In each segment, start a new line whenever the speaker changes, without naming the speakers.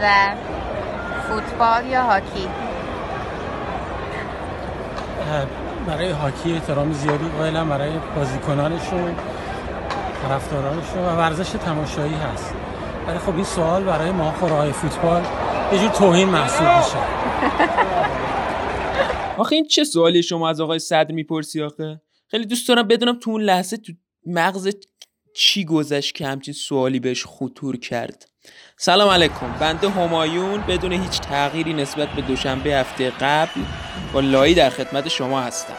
و فوتبال یا هاکی؟
برای هاکی احترام زیادی قائلم برای بازیکنانشون طرفدارانشون و ورزش تماشایی هست. ولی خب این سوال برای ما خوراهای فوتبال یه جور توهین محسوب میشه.
آخه این چه سوالی شما از آقای صدر می‌پرسی آخه؟ خیلی دوست دارم بدونم تو اون لحظه تو مغز چی گذشت که همچین سوالی بهش خطور کرد؟ سلام علیکم. بنده همایون بدون هیچ تغییری نسبت به دوشنبه هفته قبل با لایی در خدمت شما هستم.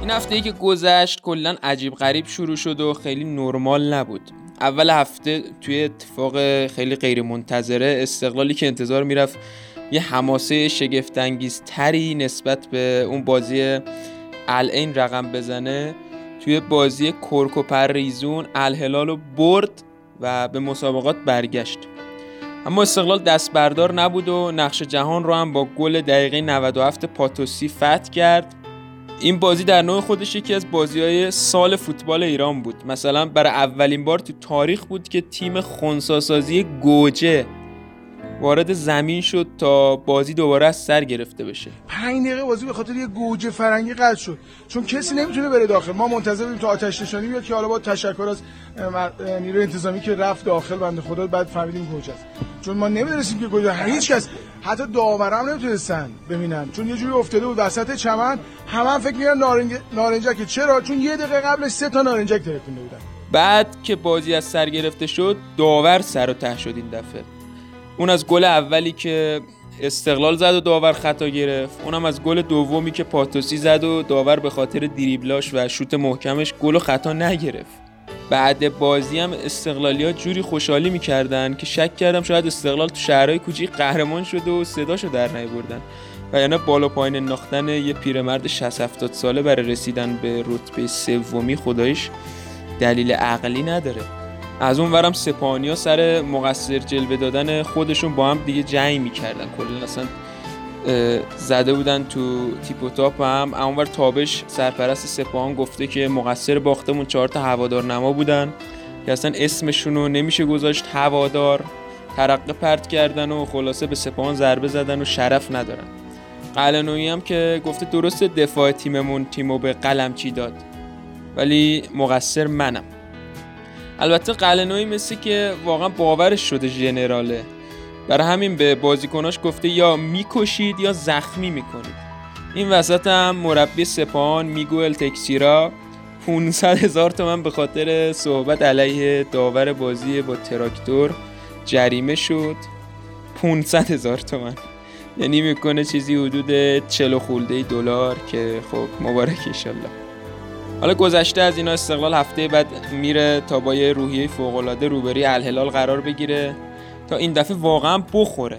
این هفته ای که گذشت کلا عجیب غریب شروع شد و خیلی نرمال نبود. اول هفته توی اتفاق خیلی غیر منتظره استقلالی که انتظار می‌رفت یه حماسه شگفتانگیز تری نسبت به اون بازی العین رقم بزنه. توی بازی کرک ریزون الهلال رو برد و به مسابقات برگشت. اما استقلال دست بردار نبود و نقش جهان رو هم با گل دقیقه 97 پاتوسی فتح کرد. این بازی در نوع خودش یکی از بازی های سال فوتبال ایران بود. مثلا برای اولین بار تو تاریخ بود که تیم خونساسازی گوجه وارد زمین شد تا بازی دوباره از سر گرفته بشه.
پنج دقیقه بازی به خاطر یه گوجه فرنگی قطع شد. چون کسی نمی‌تونه بره داخل. ما منتظر بودیم تا آتش نشانی بیاد که حالا با تشکر از نیروی انتظامی که رفت داخل بنده خدا بعد فهمیدیم گوجه است. چون ما نمی‌دونستیم که گوجه هیچ کس حتی داورا هم نمی‌تونستن ببینن. چون یه جوری افتاده بود وسط چمن. همه هم فکر می‌کردن نارنج نارنجک. چرا؟ چون یه دقیقه قبلش سه تا نارنجک ترکونده بودن.
بعد که بازی از سر گرفته شد داور سر و ته شد این دفعه. اون از گل اولی که استقلال زد و داور خطا گرفت. اونم از گل دومی که پاتوسی زد و داور به خاطر دریبلاش و شوت محکمش گل و خطا نگرفت. بعد بازی هم استقلالی ها جوری خوشحالی می‌کردن که شک کردم شاید استقلال تو شهرهای کوچیک قهرمان شده و صداشو در بردن و یعنی بالا پایین انداختن یه پیرمرد 60 70 ساله برای رسیدن به رتبه سومی خدایش دلیل عقلی نداره. از اون ورم سپانیا سر مقصر جلوه دادن خودشون با هم دیگه جنگ می‌کردن. کلا اصلا زده بودن تو تیپ و تاپ هم. اونور تابش سرپرست سپاهان گفته که مقصر باختمون چهار تا هوادار نما بودن که اصلا اسمشون رو نمیشه گذاشت هوادار. ترقه پرت کردن و خلاصه به سپاهان ضربه زدن و شرف ندارن. قلنوی هم که گفته درست دفاع تیممون تیمو به قلم چی داد. ولی مقصر منم. البته قلنوی مثل که واقعا باورش شده ژنراله. برای همین به بازیکناش گفته یا می‌کشید یا زخمی می‌کنید. این وسط هم مربی سپاهان میگوئل تکسیرا 500 هزار تومن به خاطر صحبت علیه داور بازی با تراکتور جریمه شد. 500 هزار تومن. یعنی می‌کنه چیزی حدود 40 خولده دلار که خب مبارک ایشالله حالا گذشته از اینا استقلال هفته بعد میره تا با یه روحیه فوقالعاده روبری الهلال قرار بگیره تا این دفعه واقعا بخوره.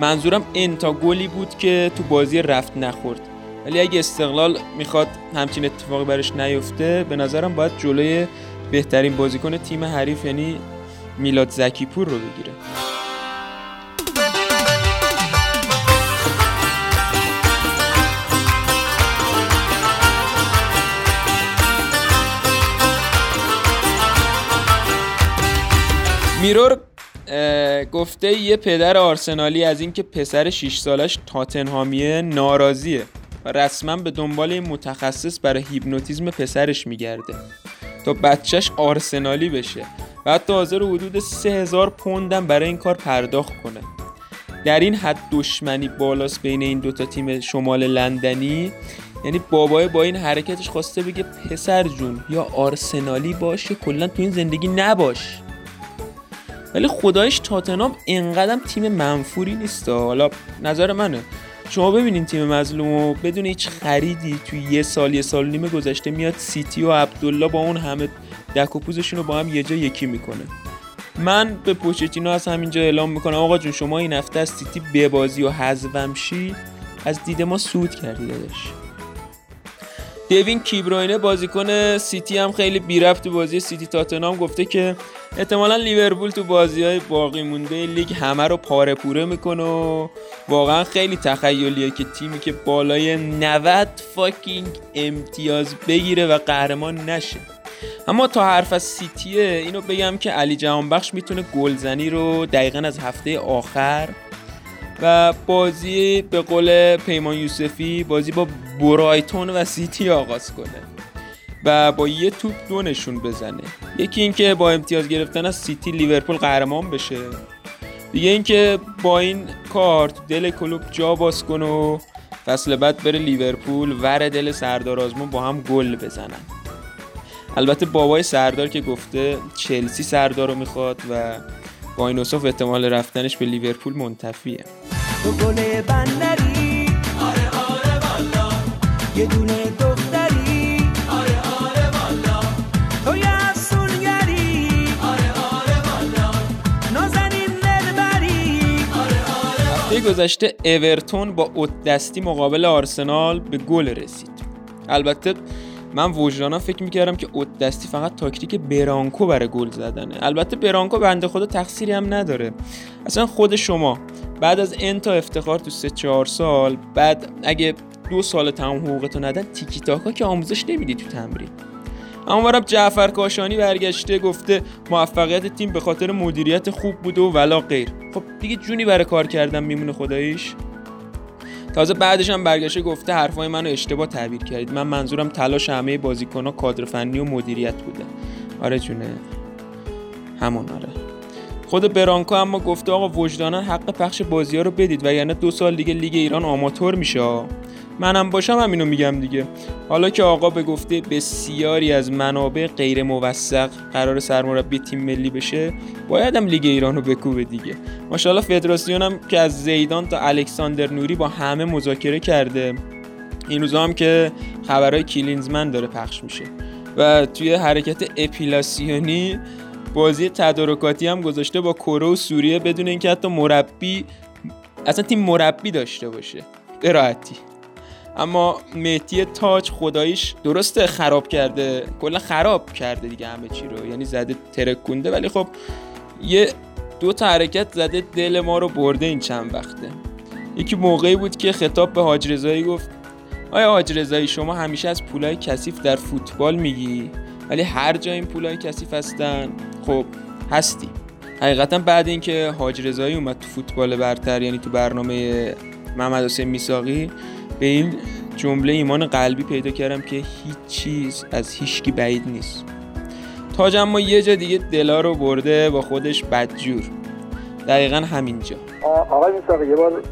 منظورم انتا گلی بود که تو بازی رفت نخورد. ولی اگه استقلال می‌خواد همچین اتفاقی برش نیفته به نظرم باید جلوی بهترین بازیکن تیم حریف یعنی میلاد زکیپور رو بگیره. میرور گفته یه پدر آرسنالی از اینکه پسر 6 سالش تاتنهامیه ناراضیه و رسما به دنبال این متخصص برای هیپنوتیزم پسرش میگرده تا بچهش آرسنالی بشه و حتی حاضر حدود 3000 پوندم برای این کار پرداخت کنه. در این حد دشمنی بالاست بین این دوتا تیم شمال لندنی. یعنی بابای با این حرکتش خواسته بگه پسر جون یا آرسنالی باشه کلا تو این زندگی نباش. ولی خدایش تاتنام اینقدر تیم منفوری نیست. حالا نظر منه. شما ببینین تیم مظلوم و بدون هیچ خریدی توی یه سال یه سال نیم گذشته میاد سیتی و عبدالله با اون همه دک و با هم یه جا یکی می‌کنه. من به پوچتینو از همینجا اعلام می‌کنم. آقا جون شما این هفته از سیتی ببازی و حذفم شی از دید ما سود کردی داداش. دوین کیبروینه بازیکن سیتی هم خیلی بی رفت بازی سیتی تاتنام گفته که احتمالا لیورپول تو بازی های باقی مونده. لیگ همه رو پاره پوره می‌کنه و واقعا خیلی تخیلیه که تیمی که بالای 90 fucking امتیاز بگیره و قهرمان نشه. اما تا حرف از سیتیه اینو بگم که علی جهانبخش می‌تونه گلزنی رو دقیقا از هفته آخر و بازی به قول پیمان یوسفی بازی با برایتون و سیتی آغاز کنه. و با یه توپ دو نشون بزنه. یکی اینکه با امتیاز گرفتن از سیتی لیورپول قهرمان بشه. دیگه اینکه با این کار تو دل کلوب جا باز کنه و فصل بعد بره لیورپول ور دل سردار آزمون با هم گل بزنن. البته بابای سردار که گفته چلسی سردار رو می‌خواد و با این اصاف احتمال رفتنش به لیورپول منتفیه.
گل بندری؟ آره آره والا. یه دونه
گذشته اورتون با اوت دستی مقابل آرسنال به گل رسید. البته من وجدانا فکر می‌کردم که اوت دستی فقط تاکتیک برانکو برای گل زدنه. البته برانکو بنده خدا تقصیری هم نداره. اصلا خود شما بعد از انتا افتخار تو سه چهار سال بعد اگه دو سال تمام حقوقتو ندن تیکی تاکا که آموزش نمیدی تو تمرین. اما برم جعفر کاشانی برگشته گفته موفقیت تیم به خاطر مدیریت خوب بوده و ولا غیر. خب دیگه جونی برای کار کردن میمونه خداییش؟ تازه بعدش هم برگشته گفته حرفای منو اشتباه تعبیر کردید. من منظورم تلاش همه بازیکن‌ها کادر فنی و مدیریت بوده. آره جونه. همون آره. خود برانکو اما گفته آقا وجدانا حق پخش بازی ها رو بدید و یعنی دو سال دیگه لیگ ایران آماتور میشه. منم باشم همینو میگم دیگه. حالا که آقا به گفته بسیاری از منابع غیر موثق قرار سرمربی تیم ملی بشه بایدم لیگ ایران رو بکوبه دیگه. ماشاءالله هم که از زیدان تا الکساندر نوری با همه مذاکره کرده. این روزا هم که خبرهای کلینزمن داره پخش میشه. و توی حرکت اپیلاسیونی بازی تدارکاتی هم گذاشته با کره و سوریه بدون اینکه حتی مربی اصلا تیم مربی داشته باشه. به راحتی. اما مهدی تاج خداییش درسته خراب کرده. کلا خراب کرده دیگه همه چی رو. یعنی زده ترکونده ولی خب یه دو تا حرکت زده دل ما رو برده این چند وقته. یکی موقعی بود که خطاب به حاج رضایی گفت آیا حاج رضایی شما همیشه از پولای کثیف در فوتبال میگی؟ ولی هر جا این پولای کثیف هستن خب هستی. حقیقتا بعد اینکه حاج رضایی اومد تو فوتبال برتر یعنی تو برنامه محمد حسین میساقی به این جمله ایمان قلبی پیدا کردم که هیچ چیز از هیچکی بعید نیست. تاج اما یه جا دیگه دلا رو برده با خودش بدجور. دقیقا همینجا.
آقای میساقی یه بار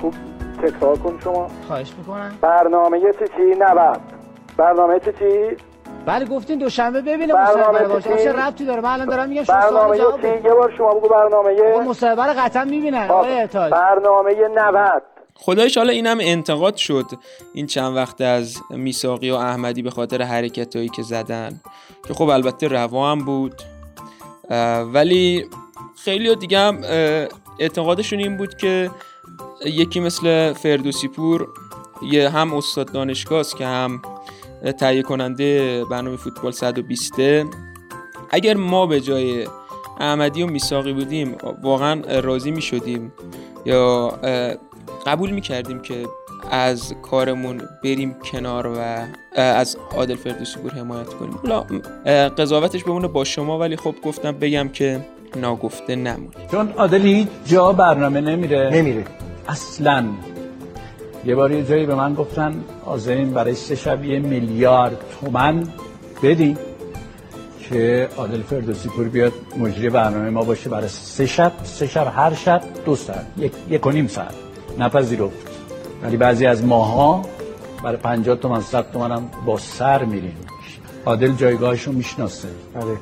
خوب تکرار کن شما.
خواهش می‌کنم.
برنامه چی چی؟ نبرد. برنامه چی چی؟
بله گفتین دوشنبه ببینه
برنامه
مصاحبه باشه.
چی؟
چه ربطی داره. من الان دارم میگم شما
برنامه
سوال جواب
چی. یه بار شما بگو برنامه
اون مصاحبه رو قطعا می‌بینن. آقای تاج.
برنامه 90
خدایش حالا این هم انتقاد شد این چند وقت از میساقی و احمدی به خاطر حرکت هایی که زدن که خب البته روا هم بود ولی خیلی دیگه هم اعتقادشون این بود که یکی مثل فردوسی پور یه هم استاد دانشگاه است که هم تهیه کننده برنامه فوتبال 120 اگر ما به جای احمدی و میساقی بودیم واقعا راضی می شدیم یا قبول می کردیم که از کارمون بریم کنار و از عادل فردوسی پور حمایت کنیم. حالا قضاوتش بمونه با شما ولی خب گفتم بگم که ناگفته نمونه
چون عادل هیچ جا برنامه نمیره.
نمیره.
اصلا. یه بار یه جایی به من گفتن آزرین برای سه شب یه میلیارد تومن بدین که عادل فردوسی پور بیاد مجری برنامه ما باشه برای سه شب سه شب هر شب دو ساعت یک, یک و نیم ساعت. نپذیرفت ولی بعضی از ماها برای 50 تومن 100 تومن هم با سر میریم. عادل جایگاهشو می‌شناسه.
آره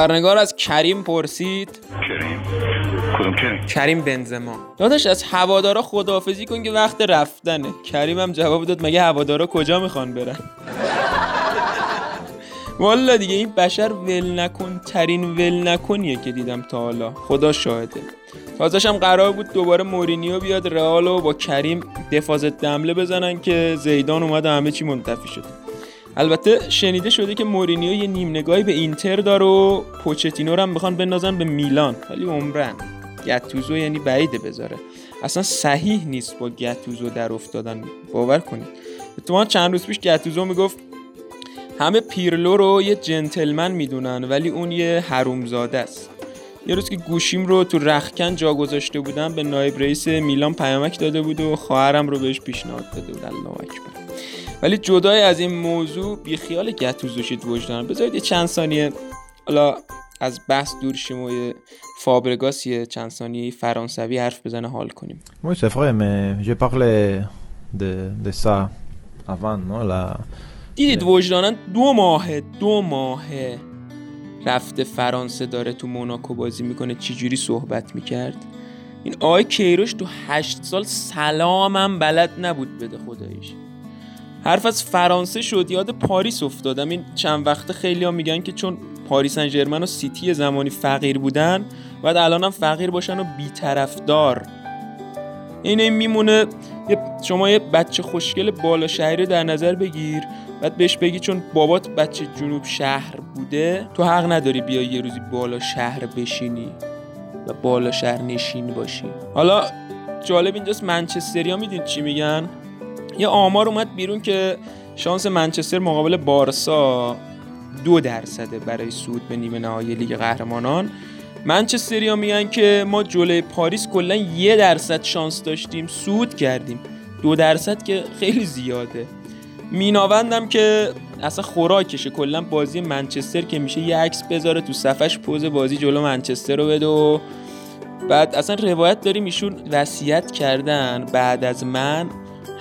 خبرنگار از کریم پرسید.
کریم؟
کدوم کریم؟
کریم بنزما. داداش از هوادارا خداحافظی کن که وقت رفتنه. کریم هم جواب داد مگه هوادارا کجا می‌خوان برن؟ والا دیگه این بشر ول نکن ترین ول نکنیه که دیدم تا حالا. خدا شاهده. تازش هم قرار بود دوباره مورینیو بیاد رئال و با کریم دفاع دمله بزنن که زیدان اومد و همه چی منتفی شده البته شنیده شده که مورینیو یه نیم نگاهی به اینتر داره و پوچتینو رو هم بخوان بندازن به میلان. ولی عمرن گتوزو یعنی بعیده بذاره. اصلا صحیح نیست با گتوزو در افتادن. باور کنید. تو چند روز پیش گتوزو می‌گفت همه پیرلو رو یه جنتلمن می‌دونن ولی اون یه حرومزاده است. یه روز که گوشیم رو تو رخکن جا گذاشته بودم به نایب رئیس میلان پیامک داده بود و خواهرم رو بهش پیشنهاد داده بود. الله اکبر. ولی جدای از این موضوع بی خیال گتوزو شید وجدانم بذارید یه چند ثانیه. حالا از بحث دور شیم و یه فابرگاس یه چند ثانیه فرانسوی حرف بزنه حال کنیم.
Oui, c'est vrai, mais j'ai parlé de, de ça avant, non la...
دیدید وجدانن دو ماهه دو ماهه. رفته فرانسه داره تو موناکو بازی می‌کنه چجوری صحبت می‌کرد؟ این آقای کیروش تو هشت سال سلامم بلد نبود بده خدایش حرف از فرانسه شد یاد پاریس افتادم این چند وقته خیلی ها میگن که چون پاریس سن و سیتی زمانی فقیر بودن بعد الان هم فقیر باشن و بیطرفدار. این این میمونه شما یه بچه خوشگل بالا شهری در نظر بگیر بعد بهش بگی چون بابات بچه جنوب شهر بوده تو حق نداری بیای یه روزی بالا شهر بشینی و بالا شهر نشین باشی. حالا جالب اینجاست منچستریا می‌دونید چی میگن؟ یه آمار اومد بیرون که شانس منچستر مقابل بارسا دو درصده برای صعود به نیمه نهایی لیگ قهرمانان. منچستریا میگن که ما جلوی پاریس کلا یه درصد شانس داشتیم صعود کردیم. دو درصد که خیلی زیاده. میناوندم که اصلا خوراکشه. کلا بازی منچستر که میشه یه عکس بذاره تو صفحش پوز بازی جلو منچستر رو بده و بعد اصلا روایت داریم ایشون وصیت کردن بعد از من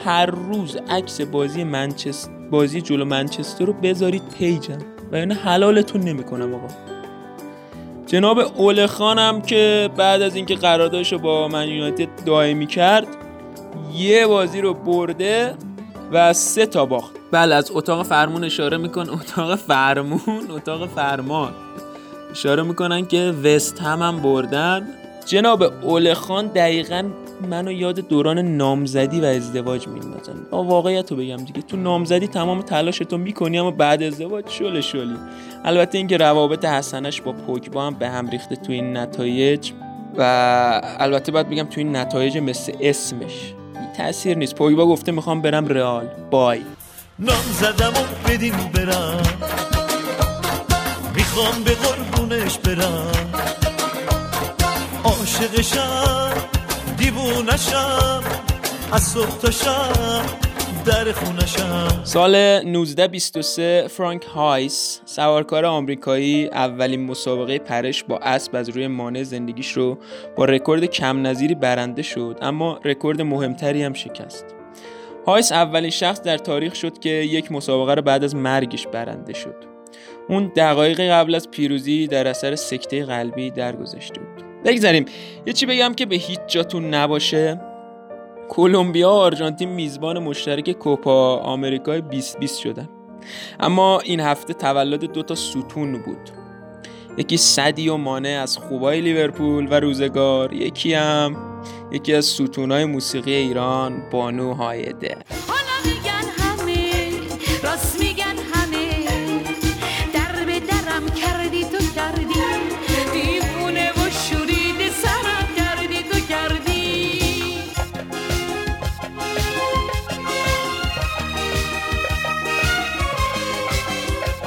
هر روز عکس بازی منچستر بازی جلو منچستر رو بذارید پیجم. و یعنی حلالتون نمی‌کنم آقا. جناب اول خانم که بعد از اینکه قراردادش رو با من یونایتد دائمی کرد یه بازی رو برده و سه تا باخت. بله از اتاق فرمون اشاره میکن اتاق فرمون اتاق فرمان. اشاره می‌کنن که وست هم هم بردن. جناب اول خان دقیقا منو یاد دوران نامزدی و ازدواج میندازن. واقعیت رو بگم دیگه. تو نامزدی تمام تلاشتو می‌کنی اما بعد ازدواج شل شلی. البته اینکه روابط حسنش با پوگبا هم به هم ریخته تو این نتایج و البته باید بگم تو این نتایج مثل اسمش. تاثیر نیست. پوگبا گفته می‌خوام برم رئال. بای.
نام زدم و بدین برم. می‌خوام به قربونش برم. عاشقشم. دیوونشم از صبح در خونشم.
سال 1923 فرانک هایس سوارکار آمریکایی اولین مسابقه پرش با اسب از روی مانع زندگیش رو با رکورد کم نظیری برنده شد اما رکورد مهمتری هم شکست. هایس اولین شخص در تاریخ شد که یک مسابقه رو بعد از مرگش برنده شد. اون دقایق قبل از پیروزی در اثر سکته قلبی درگذشته بود. بگذاریم. یه چی بگم که به هیچ جاتون نباشه. کلمبیا و آرژانتین میزبان مشترک کوپا آمریکای 2020 شدن. اما این هفته تولد دو تا ستون بود. یکی صدی و مانع از خوبای لیورپول و روزگار یکی هم یکی از ستونهای موسیقی ایران بانو هایده.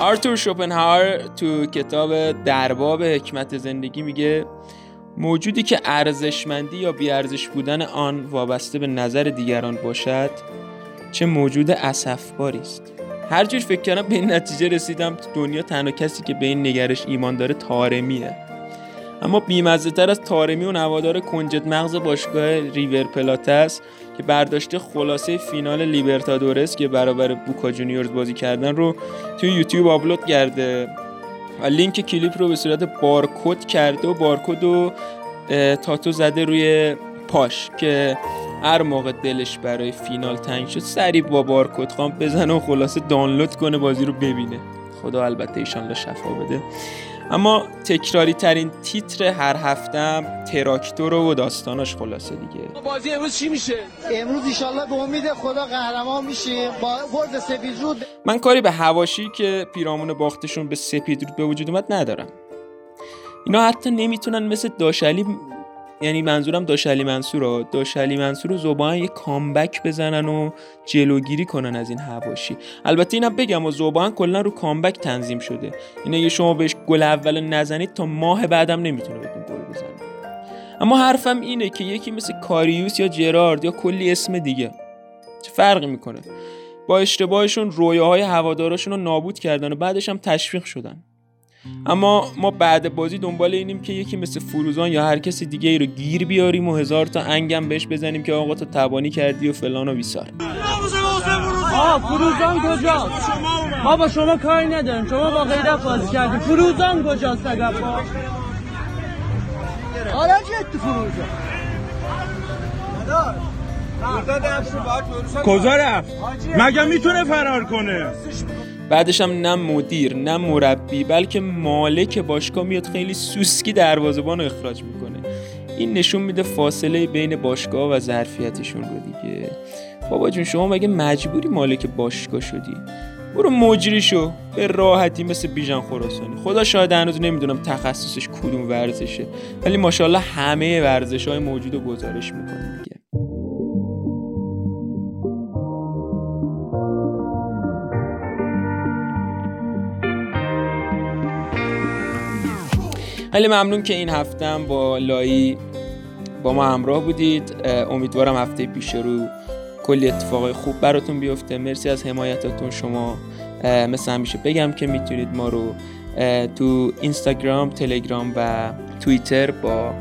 آرتور شوپنهاور تو کتاب درباب حکمت زندگی میگه موجودی که ارزشمندی یا بیارزش بودن آن وابسته به نظر دیگران باشد چه موجود اسفباری است. هر جور فکر کردم به این نتیجه رسیدم تو دنیا تنها کسی که به این نگرش ایمان داره تارمیه. اما بیمزه تر از تارمی و هوادار کنجد مغز باشگاه ریور پلات است که برداشته خلاصه فینال لیبرتادورس که برابر بوکا جونیورز بازی کردن رو توی یوتیوب آپلود کرده. و لینک کلیپ رو به صورت بارکد کرده و بارکد رو تاتو زده روی پاش که هر موقع دلش برای فینال تنگ شد سریع با بارکد خام بزنه و خلاصه دانلود کنه بازی رو ببینه. خدا البته ایشان شفا بده. اما تکراری ترین تیتر هر هفتم تراکتور و داستاناش خلاصه دیگه.
بازی امروز چی میشه؟ امروز ایشالله به امید خدا قهرمان میشیم. با برد سپید رود.
من کاری به حواشی که پیرامون باختشون به سپید رود به وجود اومد ندارم. اینا حتی نمی‌تونن مثل داشلی یعنی منظورم داشلی منصور داشلی منصور و زبان یه کامبک بزنن و جلوگیری کنن از این هواشی البته اینم بگم و زبان کلا رو کامبک تنظیم شده. اینه اگه شما بهش گل اول نزنید تا ماه بعدم نمی‌تونه بهتون گل بزنه. اما حرفم اینه که یکی مثل کاریوس یا جرارد یا کلی اسم دیگه. چه فرقی می‌کنه؟ با اشتباهشون رویاهای هواداراشون رو نابود کردن و بعدش هم تشویق شدن. اما ما بعد بازی دنبال اینیم که یکی مثل فروزان یا هر کسی دیگه ای رو گیر بیاریم و هزار تا انگم بهش بزنیم که آقا تو تبانی کردی و فلان و بیسار.
آه فروزان کجاست؟ ما با شما کاری نداریم. شما با غیرت بازی کردی فروزان کجاست اگر
حالا جد فروزان.
کجا رفت؟ مگه می‌تونه فرار کنه؟
بعدش هم نه مدیر نه مربی بلکه مالک باشگاه میاد خیلی سوسکی دروازه‌بان رو اخراج می‌کنه. این نشون میده فاصله بین باشگاه و ظرفیتشون رو دیگه. بابا جون شما مگه مجبوری مالک باشگاه شدی؟ برو مجری شو. به راحتی مثل بیژن خراسانی. خدا شاید هنوز نمی‌دونم تخصصش کدوم ورزشه. ولی ماشاءالله همه ورزش های موجود رو گزارش می‌کنه دیگه. خیلی ممنون که این هفتم با لایی با ما همراه بودید. امیدوارم هفته پیش رو کلی اتفاقای خوب براتون بیفته. مرسی از حمایتاتون شما مثل همیشه بگم که می‌تونید ما رو تو اینستاگرام تلگرام و توییتر با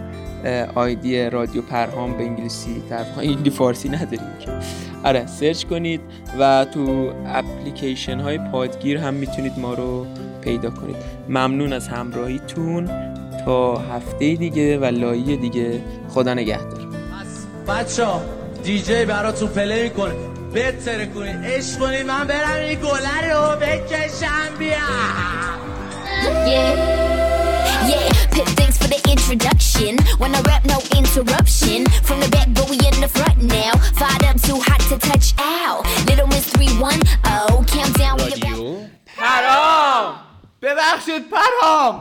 آیدی رادیو پرهام به انگلیسی در فارسی نداریم که. آره سرچ کنید و تو اپلیکیشن های پادگیر هم می‌تونید ما رو پیدا کنید. ممنون از همراهیتون. تا هفته دیگه و لایی دیگه. خدا نگهدار.
بچه ها دیجی براتون پلی می‌کنه. بهتره کنید. عشق کنید. من برم این گله رو بکشم. بیام
Yeah, yeah. Pip, thanks for the introduction. When I rap, no interruption. From the back, but we in the front now. Fired up, too hot to touch out. Little Miss 310, countdown. we about-
پرام ببخشید پرام